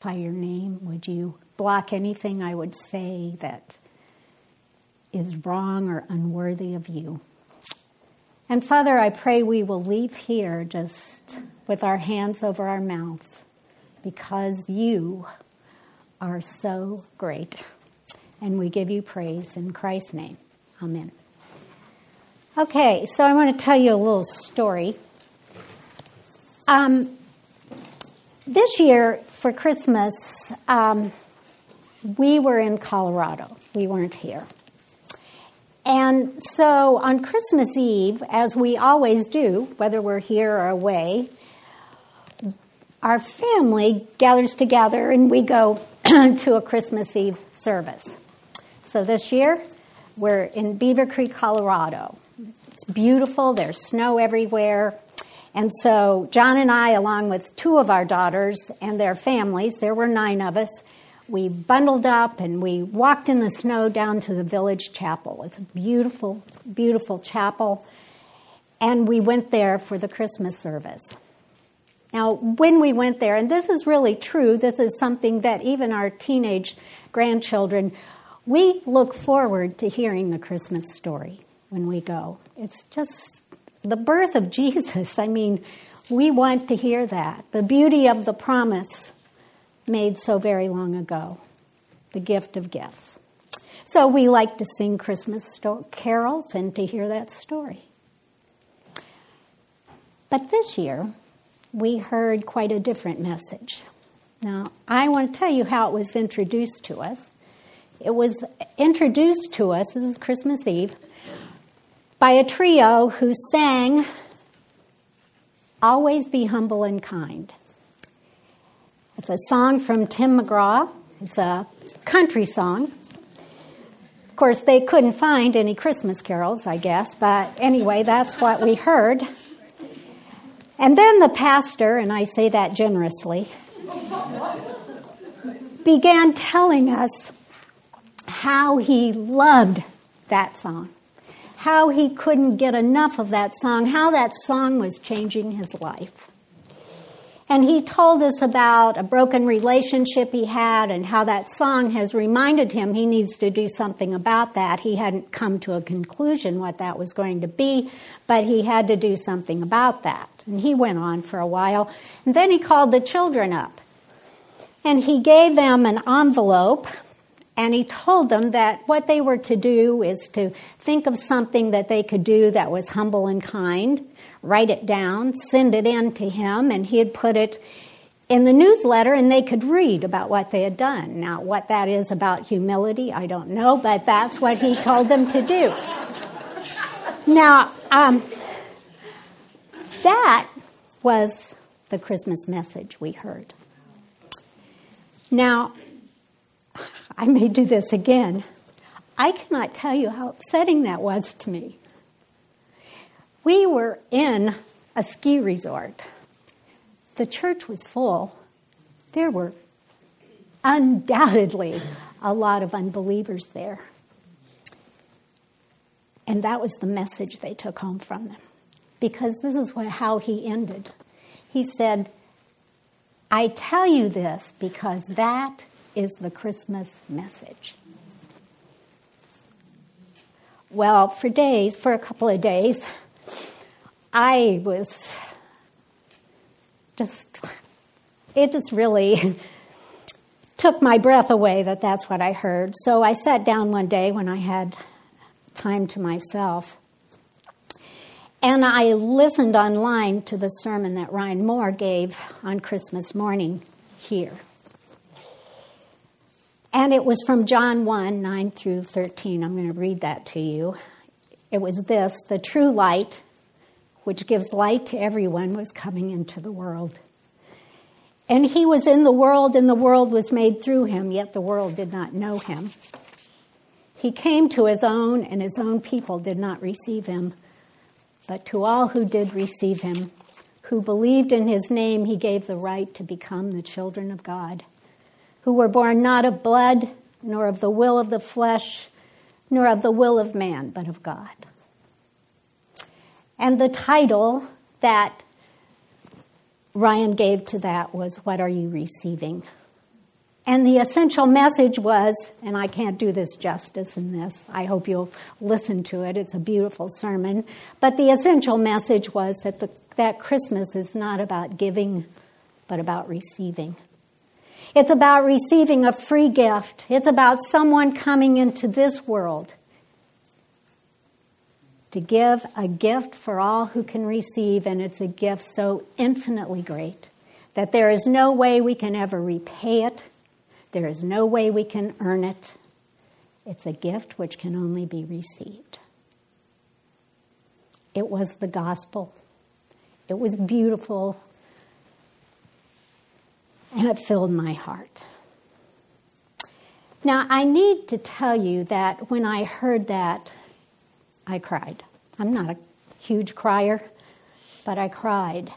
by your name. Would you block anything I would say that is wrong or unworthy of you? And Father, I pray we will leave here just with our hands over our mouths because you are so great. And we give you praise in Christ's name. Amen. Okay, so I want to tell you a little story. Um, this year for Christmas, um, we were in Colorado. We weren't here. And so on Christmas Eve, as we always do, whether we're here or away, our family gathers together and we go to a Christmas Eve service. So this year, we're in Beaver Creek, Colorado. It's beautiful, there's snow everywhere. And so John and I, along with two of our daughters and their families, there were nine of us, we bundled up and we walked in the snow down to the village chapel. It's a beautiful, beautiful chapel. And we went there for the Christmas service. Now, when we went there, and this is really true, this is something that even our teenage grandchildren, we look forward to hearing the Christmas story when we go. It's just the birth of Jesus. I mean, we want to hear that. The beauty of the promise made so very long ago, the gift of gifts. So we like to sing Christmas carols and to hear that story. But this year, we heard quite a different message. Now, I want to tell you how it was introduced to us. It was introduced to us, this is Christmas Eve, by a trio who sang Always Be Humble and Kind. It's a song from Tim McGraw. It's a country song. Of course, they couldn't find any Christmas carols, I guess, but anyway, that's what we heard. And then the pastor, and I say that generously, began telling us how he loved that song, how he couldn't get enough of that song, how that song was changing his life. And he told us about a broken relationship he had and how that song has reminded him he needs to do something about that. He hadn't come to a conclusion what that was going to be, but he had to do something about that. And he went on for a while. And then he called the children up. And he gave them an envelope and he told them that what they were to do is to think of something that they could do that was humble and kind write it down, send it in to him, and he'd put it in the newsletter and they could read about what they had done. Now, what that is about humility, I don't know, but that's what he told them to do. Now, um, that was the Christmas message we heard. Now, I may do this again. I cannot tell you how upsetting that was to me. We were in a ski resort. The church was full. There were undoubtedly a lot of unbelievers there. And that was the message they took home from them. Because this is what, how he ended. He said, I tell you this because that is the Christmas message. Well, for days, for a couple of days, I was just, it just really took my breath away that that's what I heard. So I sat down one day when I had time to myself and I listened online to the sermon that Ryan Moore gave on Christmas morning here. And it was from John 1 9 through 13. I'm going to read that to you. It was this the true light which gives light to everyone, was coming into the world. And he was in the world, and the world was made through him, yet the world did not know him. He came to his own, and his own people did not receive him. But to all who did receive him, who believed in his name, he gave the right to become the children of God, who were born not of blood, nor of the will of the flesh, nor of the will of man, but of God. And the title that Ryan gave to that was What Are You Receiving? And the essential message was, and I can't do this justice in this, I hope you'll listen to it. It's a beautiful sermon. But the essential message was that, the, that Christmas is not about giving, but about receiving. It's about receiving a free gift. It's about someone coming into this world to give a gift for all who can receive, and it's a gift so infinitely great that there is no way we can ever repay it, there is no way we can earn it. It's a gift which can only be received. It was the gospel. It was beautiful and it filled my heart. Now, I need to tell you that when I heard that, I cried. I'm not a huge crier, but I cried.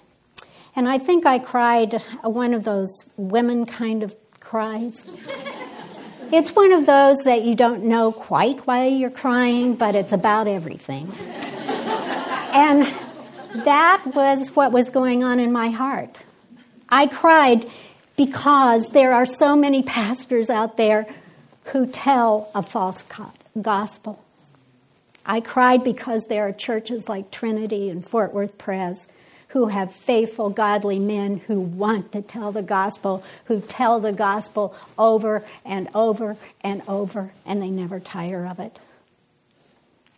And I think I cried one of those women kind of cries. it's one of those that you don't know quite why you're crying, but it's about everything. and that was what was going on in my heart. I cried because there are so many pastors out there who tell a false gospel. I cried because there are churches like Trinity and Fort Worth Pres who have faithful, godly men who want to tell the gospel, who tell the gospel over and over and over, and they never tire of it.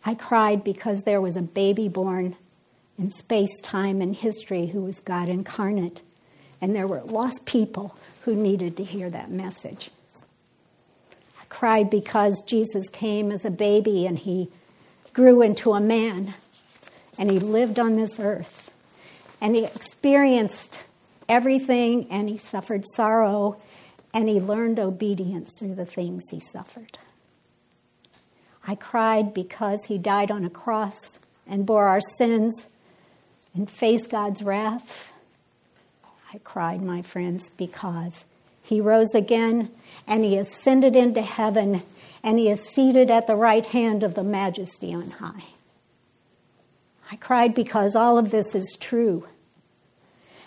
I cried because there was a baby born in space, time, and history who was God incarnate and there were lost people who needed to hear that message. I cried because Jesus came as a baby and he grew into a man and he lived on this earth and he experienced everything and he suffered sorrow and he learned obedience through the things he suffered. I cried because he died on a cross and bore our sins and faced God's wrath I cried, my friends, because he rose again and he ascended into heaven and he is seated at the right hand of the majesty on high. I cried because all of this is true.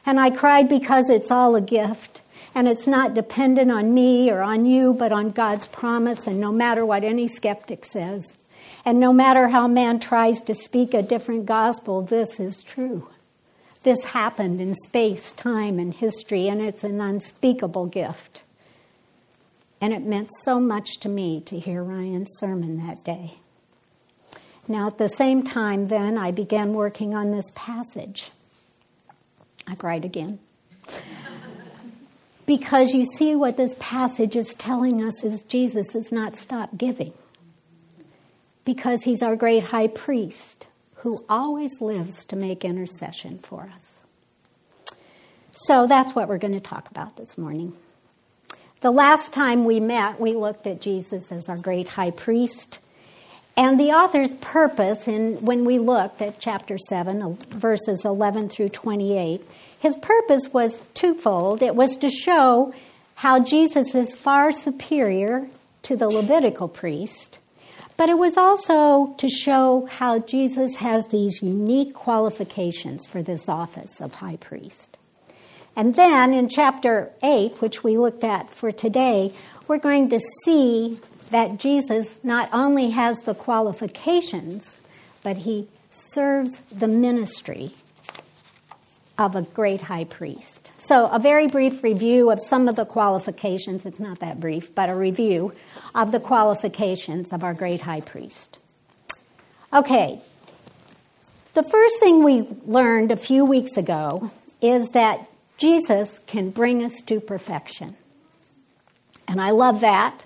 And I cried because it's all a gift and it's not dependent on me or on you, but on God's promise, and no matter what any skeptic says, and no matter how man tries to speak a different gospel, this is true. This happened in space, time, and history, and it's an unspeakable gift. And it meant so much to me to hear Ryan's sermon that day. Now, at the same time, then, I began working on this passage. I cried again. because you see, what this passage is telling us is Jesus has not stopped giving. Because he's our great high priest who always lives to make intercession for us. So that's what we're going to talk about this morning. The last time we met, we looked at Jesus as our great high priest. And the author's purpose, in, when we looked at chapter 7, verses 11 through 28, his purpose was twofold. It was to show how Jesus is far superior to the Levitical priest, but it was also to show how Jesus has these unique qualifications for this office of high priest. And then in chapter 8, which we looked at for today, we're going to see that Jesus not only has the qualifications, but he serves the ministry of a great high priest. So, a very brief review of some of the qualifications. It's not that brief, but a review of the qualifications of our great high priest. Okay, the first thing we learned a few weeks ago is that Jesus can bring us to perfection. And I love that.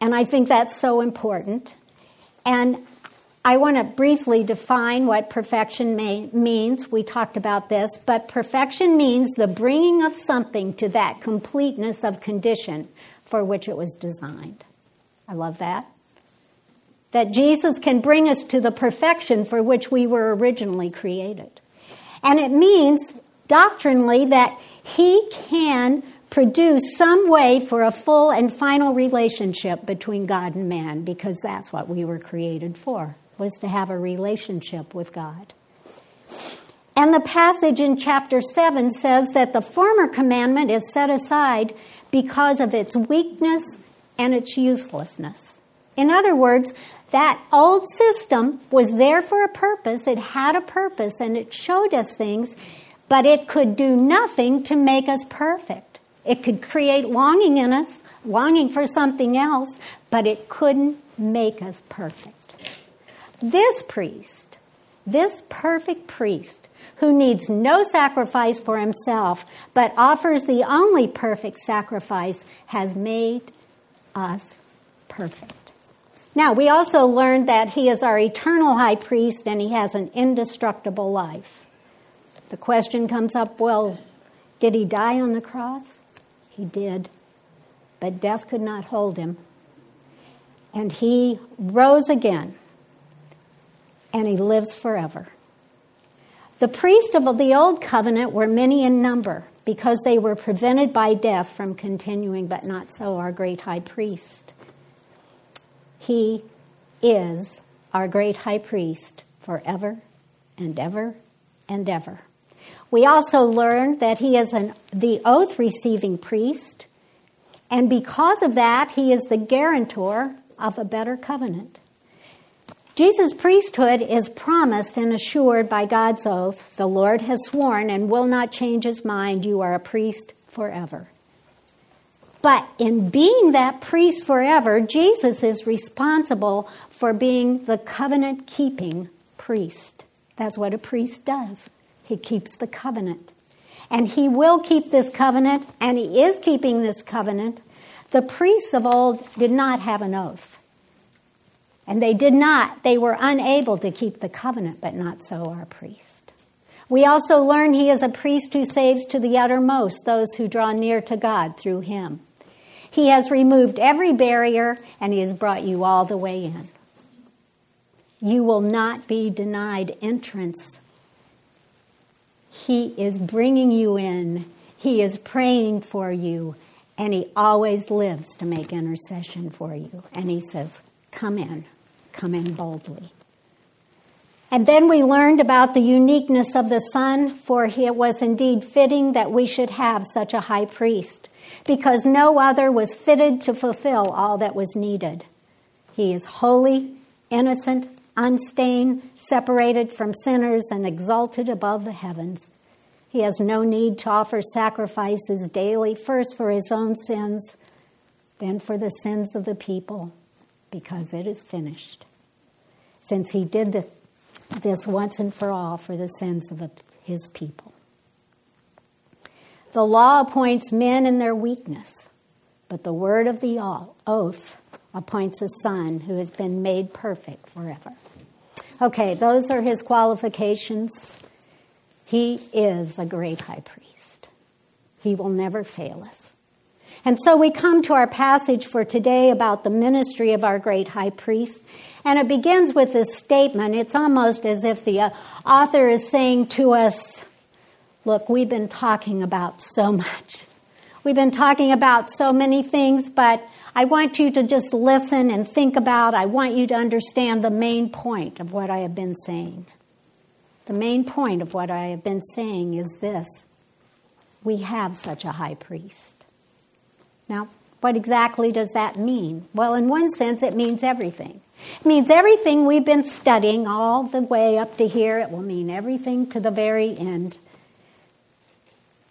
And I think that's so important. And I want to briefly define what perfection may, means. We talked about this, but perfection means the bringing of something to that completeness of condition for which it was designed. I love that. That Jesus can bring us to the perfection for which we were originally created. And it means doctrinally that He can produce some way for a full and final relationship between God and man because that's what we were created for was to have a relationship with God. And the passage in chapter 7 says that the former commandment is set aside because of its weakness and its uselessness. In other words, that old system was there for a purpose, it had a purpose, and it showed us things, but it could do nothing to make us perfect. It could create longing in us, longing for something else, but it couldn't make us perfect. This priest, this perfect priest, who needs no sacrifice for himself, but offers the only perfect sacrifice, has made us perfect. Now, we also learned that he is our eternal high priest and he has an indestructible life. The question comes up well, did he die on the cross? He did. But death could not hold him. And he rose again. And he lives forever. The priests of the old covenant were many in number because they were prevented by death from continuing, but not so our great high priest. He is our great high priest forever and ever and ever. We also learned that he is an, the oath receiving priest, and because of that, he is the guarantor of a better covenant. Jesus' priesthood is promised and assured by God's oath. The Lord has sworn and will not change his mind. You are a priest forever. But in being that priest forever, Jesus is responsible for being the covenant keeping priest. That's what a priest does. He keeps the covenant. And he will keep this covenant, and he is keeping this covenant. The priests of old did not have an oath. And they did not, they were unable to keep the covenant, but not so our priest. We also learn he is a priest who saves to the uttermost those who draw near to God through him. He has removed every barrier and he has brought you all the way in. You will not be denied entrance. He is bringing you in, he is praying for you, and he always lives to make intercession for you. And he says, Come in come in boldly. And then we learned about the uniqueness of the Son, for it was indeed fitting that we should have such a high priest, because no other was fitted to fulfill all that was needed. He is holy, innocent, unstained, separated from sinners, and exalted above the heavens. He has no need to offer sacrifices daily, first for his own sins, then for the sins of the people because it is finished. Since he did the, this once and for all for the sins of his people. The law appoints men in their weakness, but the word of the oath appoints a son who has been made perfect forever. Okay, those are his qualifications. He is a great high priest. He will never fail us. And so we come to our passage for today about the ministry of our great high priest. And it begins with this statement. It's almost as if the uh, author is saying to us, Look, we've been talking about so much. We've been talking about so many things, but I want you to just listen and think about, I want you to understand the main point of what I have been saying. The main point of what I have been saying is this we have such a high priest. Now, what exactly does that mean? Well, in one sense, it means everything. It means everything we've been studying all the way up to here. It will mean everything to the very end.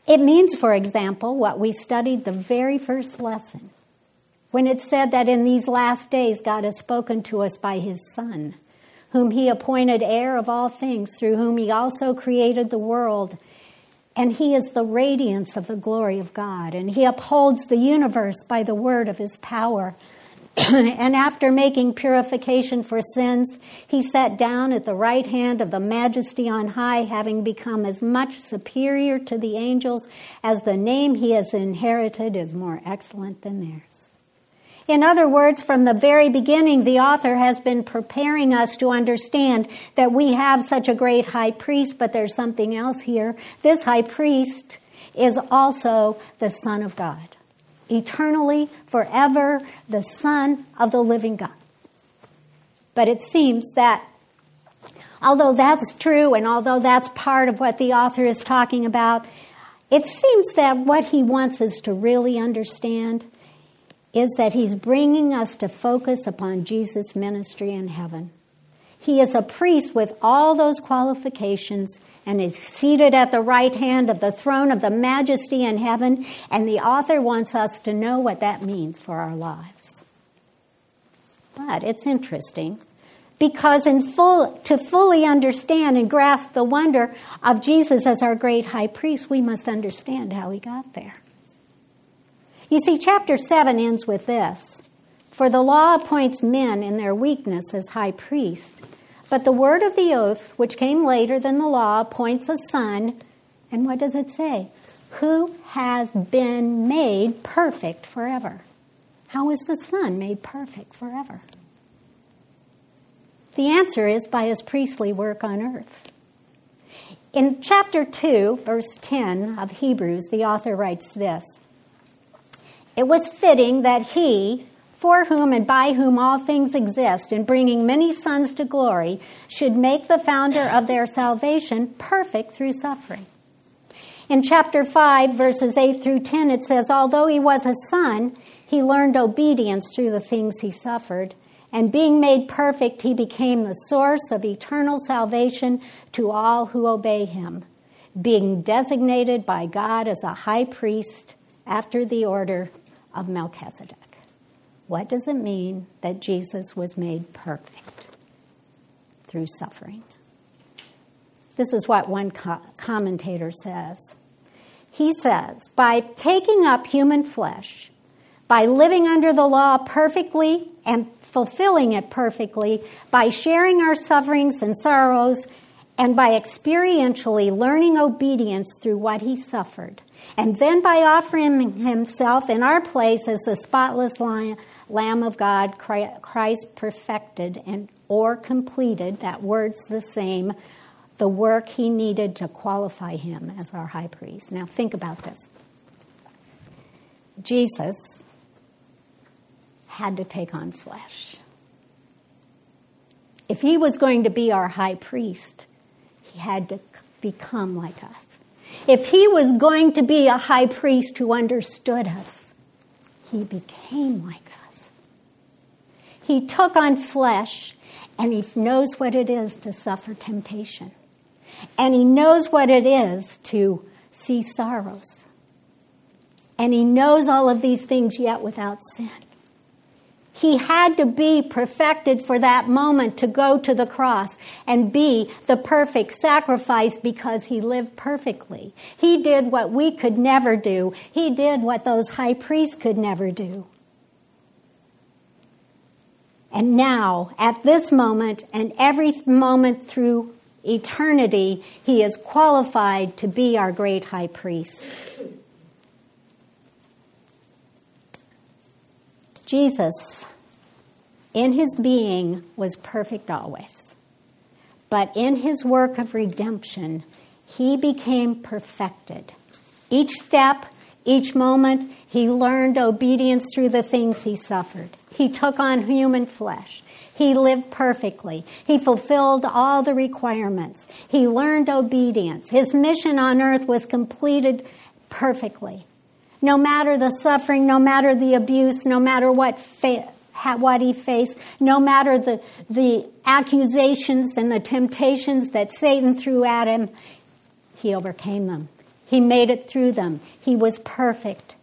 It means, for example, what we studied the very first lesson when it said that in these last days God has spoken to us by his Son, whom he appointed heir of all things, through whom he also created the world and he is the radiance of the glory of God, and he upholds the universe by the word of his power. and after making purification for sins, he sat down at the right hand of the majesty on high, having become as much superior to the angels as the name he has inherited is more excellent than theirs. In other words, from the very beginning, the author has been preparing us to understand that we have such a great high priest, but there's something else here. This high priest is also the Son of God, eternally, forever, the Son of the living God. But it seems that although that's true and although that's part of what the author is talking about, it seems that what he wants us to really understand is that he's bringing us to focus upon Jesus' ministry in heaven. He is a priest with all those qualifications and is seated at the right hand of the throne of the majesty in heaven, and the author wants us to know what that means for our lives. But it's interesting because in full, to fully understand and grasp the wonder of Jesus as our great high priest, we must understand how he got there. You see, chapter 7 ends with this For the law appoints men in their weakness as high priest, but the word of the oath, which came later than the law, appoints a son. And what does it say? Who has been made perfect forever. How is the Son made perfect forever? The answer is by his priestly work on earth. In chapter 2, verse 10 of Hebrews, the author writes this It was fitting that he, for whom and by whom all things exist, in bringing many sons to glory, should make the founder of their salvation perfect through suffering. In chapter 5, verses 8 through 10, it says, Although he was a son, he learned obedience through the things he suffered and being made perfect, he became the source of eternal salvation to all who obey him, being designated by God as a high priest after the order of Melchizedek. What does it mean that Jesus was made perfect? Through suffering. This is what one co- commentator says. He says, by taking up human flesh, by living under the law perfectly and fulfilling it perfectly by sharing our sufferings and sorrows and by experientially learning obedience through what he suffered. And then by offering himself in our place as the spotless Lamb of God, Christ perfected and or completed, that word's the same, the work he needed to qualify him as our high priest. Now think about this. Jesus had to take on flesh. If he was going to be our high priest, he had to become like us. If he was going to be a high priest who understood us, he became like us. He took on flesh and he knows what it is to suffer temptation. And he knows what it is to see sorrows. And he knows all of these things yet without sin. He had to be perfected for that moment to go to the cross and be the perfect sacrifice because he lived perfectly. He did what we could never do. He did what those high priests could never do. And now, at this moment and every moment through eternity, he is qualified to be our great high priest. Jesus, in his being, was perfect always. But in his work of redemption, he became perfected. Each step, each moment, he learned obedience through the things he suffered. He took on human flesh. He lived perfectly. He fulfilled all the requirements. He learned obedience. His mission on earth was completed perfectly no matter the suffering, no matter the abuse, no matter what fa- what he faced, no matter the, the accusations and the temptations that Satan threw at him, he overcame them. He made it through them. He was perfect.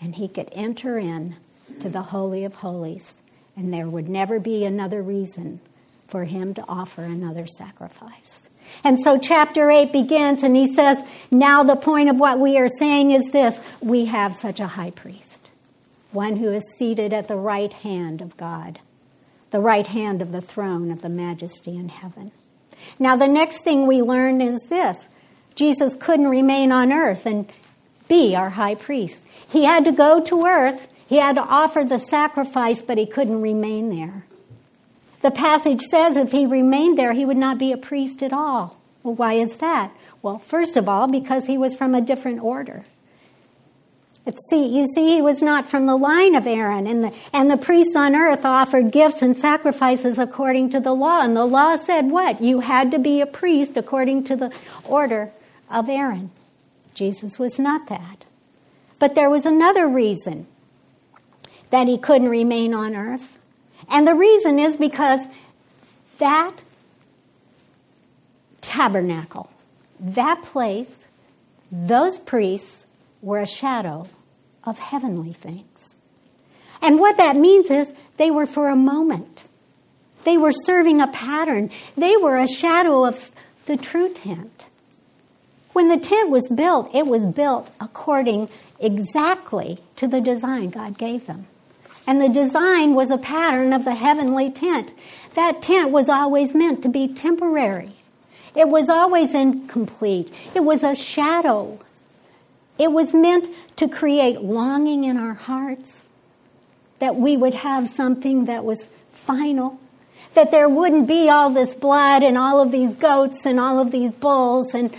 And he could enter in to the Holy of Holies. And there would never be another reason for him to offer another sacrifice. And so chapter 8 begins and he says, Now the point of what we are saying is this we have such a high priest, one who is seated at the right hand of God, the right hand of the throne of the majesty in heaven. Now the next thing we learn is this Jesus couldn't remain on earth and be our high priest. He had to go to earth, he had to offer the sacrifice, but he couldn't remain there. The passage says if he remained there, he would not be a priest at all. Well, why is that? Well, first of all, because he was from a different order. See, you see, he was not from the line of Aaron, and the, and the priests on earth offered gifts and sacrifices according to the law. And the law said what? You had to be a priest according to the order of Aaron. Jesus was not that. But there was another reason that he couldn't remain on earth. And the reason is because that tabernacle, that place, those priests were a shadow of heavenly things. And what that means is they were for a moment. They were serving a pattern. They were a shadow of the true tent. When the tent was built, it was built according exactly to the design God gave them. And the design was a pattern of the heavenly tent. That tent was always meant to be temporary. It was always incomplete. It was a shadow it was meant to create longing in our hearts, that we would have something that was final, that there wouldn't be all this blood and all of these goats and all of these bulls and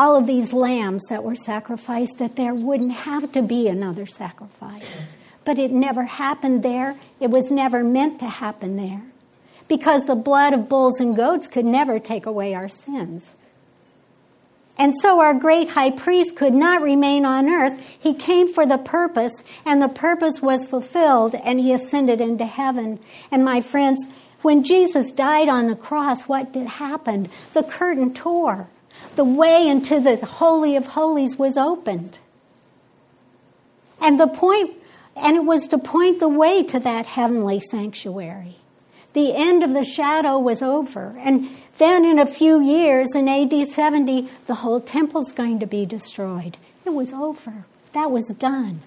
all of these lambs that were sacrificed, that there wouldn't have to be another sacrifice. But it never happened there. It was never meant to happen there. Because the blood of bulls and goats could never take away our sins. And so our great high priest could not remain on earth. He came for the purpose, and the purpose was fulfilled, and he ascended into heaven. And my friends, when Jesus died on the cross, what did happen? The curtain tore. The way into the Holy of Holies was opened. And the point, and it was to point the way to that heavenly sanctuary. The end of the shadow was over. And then in a few years, in AD 70, the whole temple's going to be destroyed. It was over. That was done.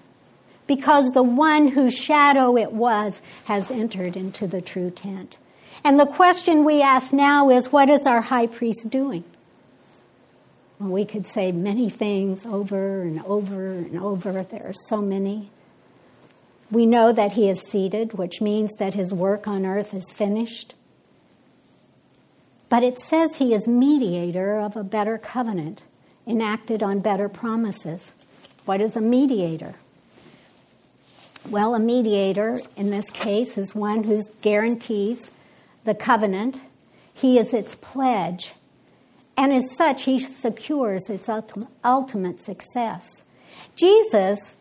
Because the one whose shadow it was has entered into the true tent. And the question we ask now is what is our high priest doing? We could say many things over and over and over. There are so many. We know that he is seated, which means that his work on earth is finished. But it says he is mediator of a better covenant, enacted on better promises. What is a mediator? Well, a mediator in this case is one who guarantees the covenant. He is its pledge. And as such, he secures its ultimate success. Jesus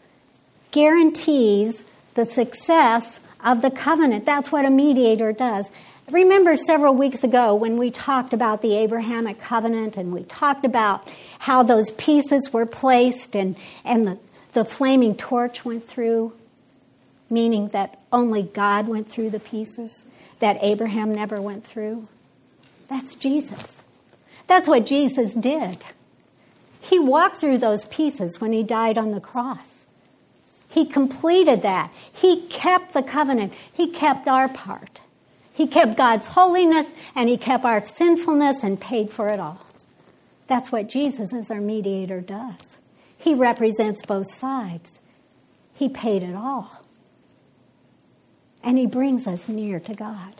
guarantees the success of the covenant. That's what a mediator does. Remember several weeks ago when we talked about the Abrahamic covenant and we talked about how those pieces were placed and, and the, the flaming torch went through, meaning that only God went through the pieces, that Abraham never went through? That's Jesus. That's what Jesus did. He walked through those pieces when he died on the cross. He completed that. He kept the covenant. He kept our part. He kept God's holiness and he kept our sinfulness and paid for it all. That's what Jesus, as our mediator, does. He represents both sides. He paid it all. And he brings us near to God.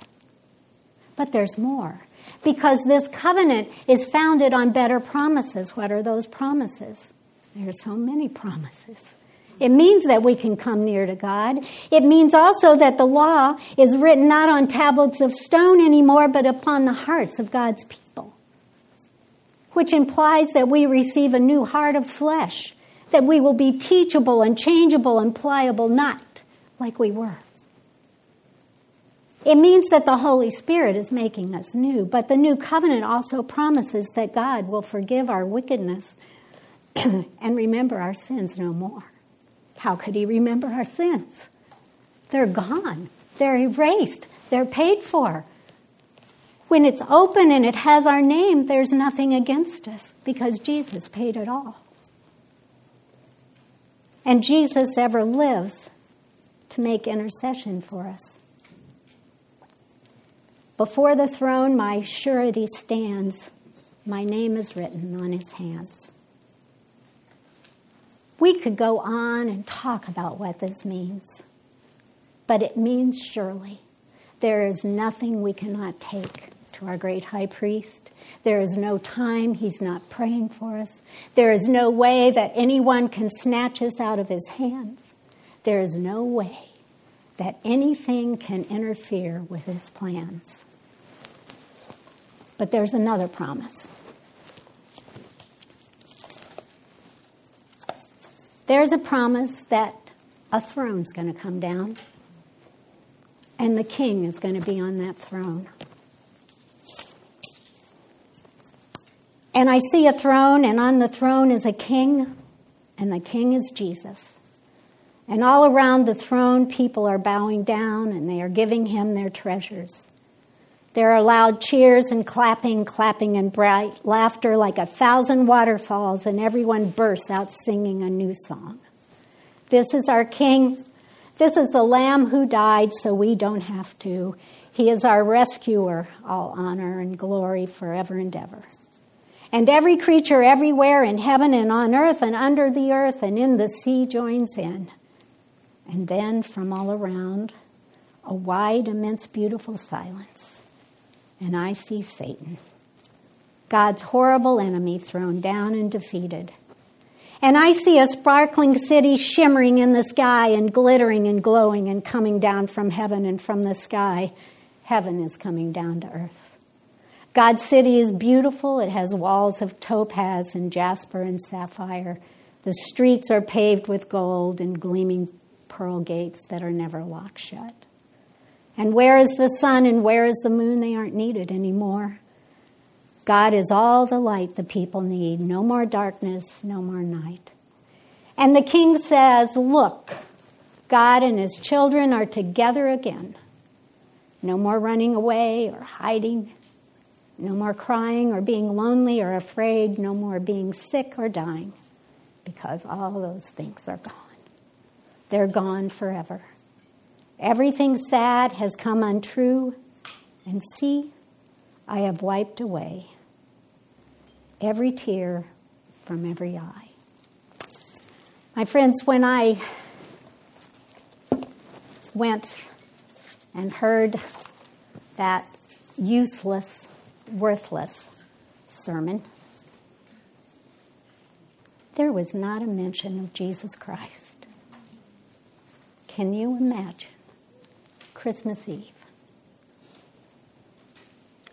But there's more. Because this covenant is founded on better promises. What are those promises? There are so many promises. It means that we can come near to God. It means also that the law is written not on tablets of stone anymore, but upon the hearts of God's people. Which implies that we receive a new heart of flesh, that we will be teachable and changeable and pliable, not like we were. It means that the Holy Spirit is making us new, but the new covenant also promises that God will forgive our wickedness and remember our sins no more. How could he remember our sins? They're gone. They're erased. They're paid for. When it's open and it has our name, there's nothing against us because Jesus paid it all. And Jesus ever lives to make intercession for us. Before the throne, my surety stands. My name is written on his hands. We could go on and talk about what this means, but it means surely there is nothing we cannot take to our great high priest. There is no time he's not praying for us. There is no way that anyone can snatch us out of his hands. There is no way that anything can interfere with his plans. But there's another promise. There's a promise that a throne's going to come down, and the king is going to be on that throne. And I see a throne, and on the throne is a king, and the king is Jesus. And all around the throne, people are bowing down and they are giving him their treasures. There are loud cheers and clapping, clapping and bright laughter like a thousand waterfalls, and everyone bursts out singing a new song. This is our King. This is the Lamb who died so we don't have to. He is our rescuer, all honor and glory forever and ever. And every creature everywhere in heaven and on earth and under the earth and in the sea joins in. And then from all around, a wide, immense, beautiful silence and I see Satan, God's horrible enemy, thrown down and defeated. And I see a sparkling city shimmering in the sky and glittering and glowing and coming down from heaven and from the sky. Heaven is coming down to earth. God's city is beautiful. It has walls of topaz and jasper and sapphire. The streets are paved with gold and gleaming pearl gates that are never locked shut. And where is the sun and where is the moon? They aren't needed anymore. God is all the light the people need. No more darkness, no more night. And the king says, Look, God and his children are together again. No more running away or hiding. No more crying or being lonely or afraid. No more being sick or dying. Because all those things are gone. They're gone forever. Everything sad has come untrue, and see, I have wiped away every tear from every eye. My friends, when I went and heard that useless, worthless sermon, there was not a mention of Jesus Christ. Can you imagine? Christmas Eve.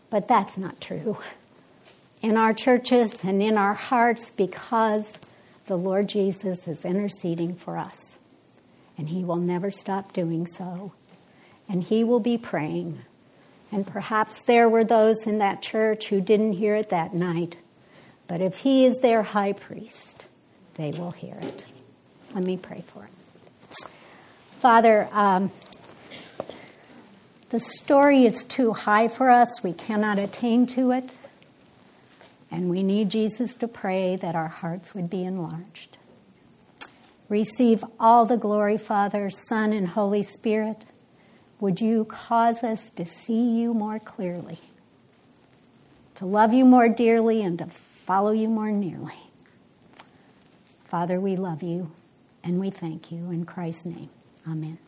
But that's not true. In our churches and in our hearts, because the Lord Jesus is interceding for us. And He will never stop doing so. And He will be praying. And perhaps there were those in that church who didn't hear it that night. But if He is their high priest, they will hear it. Let me pray for it. Father, um, the story is too high for us. We cannot attain to it. And we need Jesus to pray that our hearts would be enlarged. Receive all the glory, Father, Son, and Holy Spirit. Would you cause us to see you more clearly, to love you more dearly, and to follow you more nearly? Father, we love you and we thank you. In Christ's name, amen.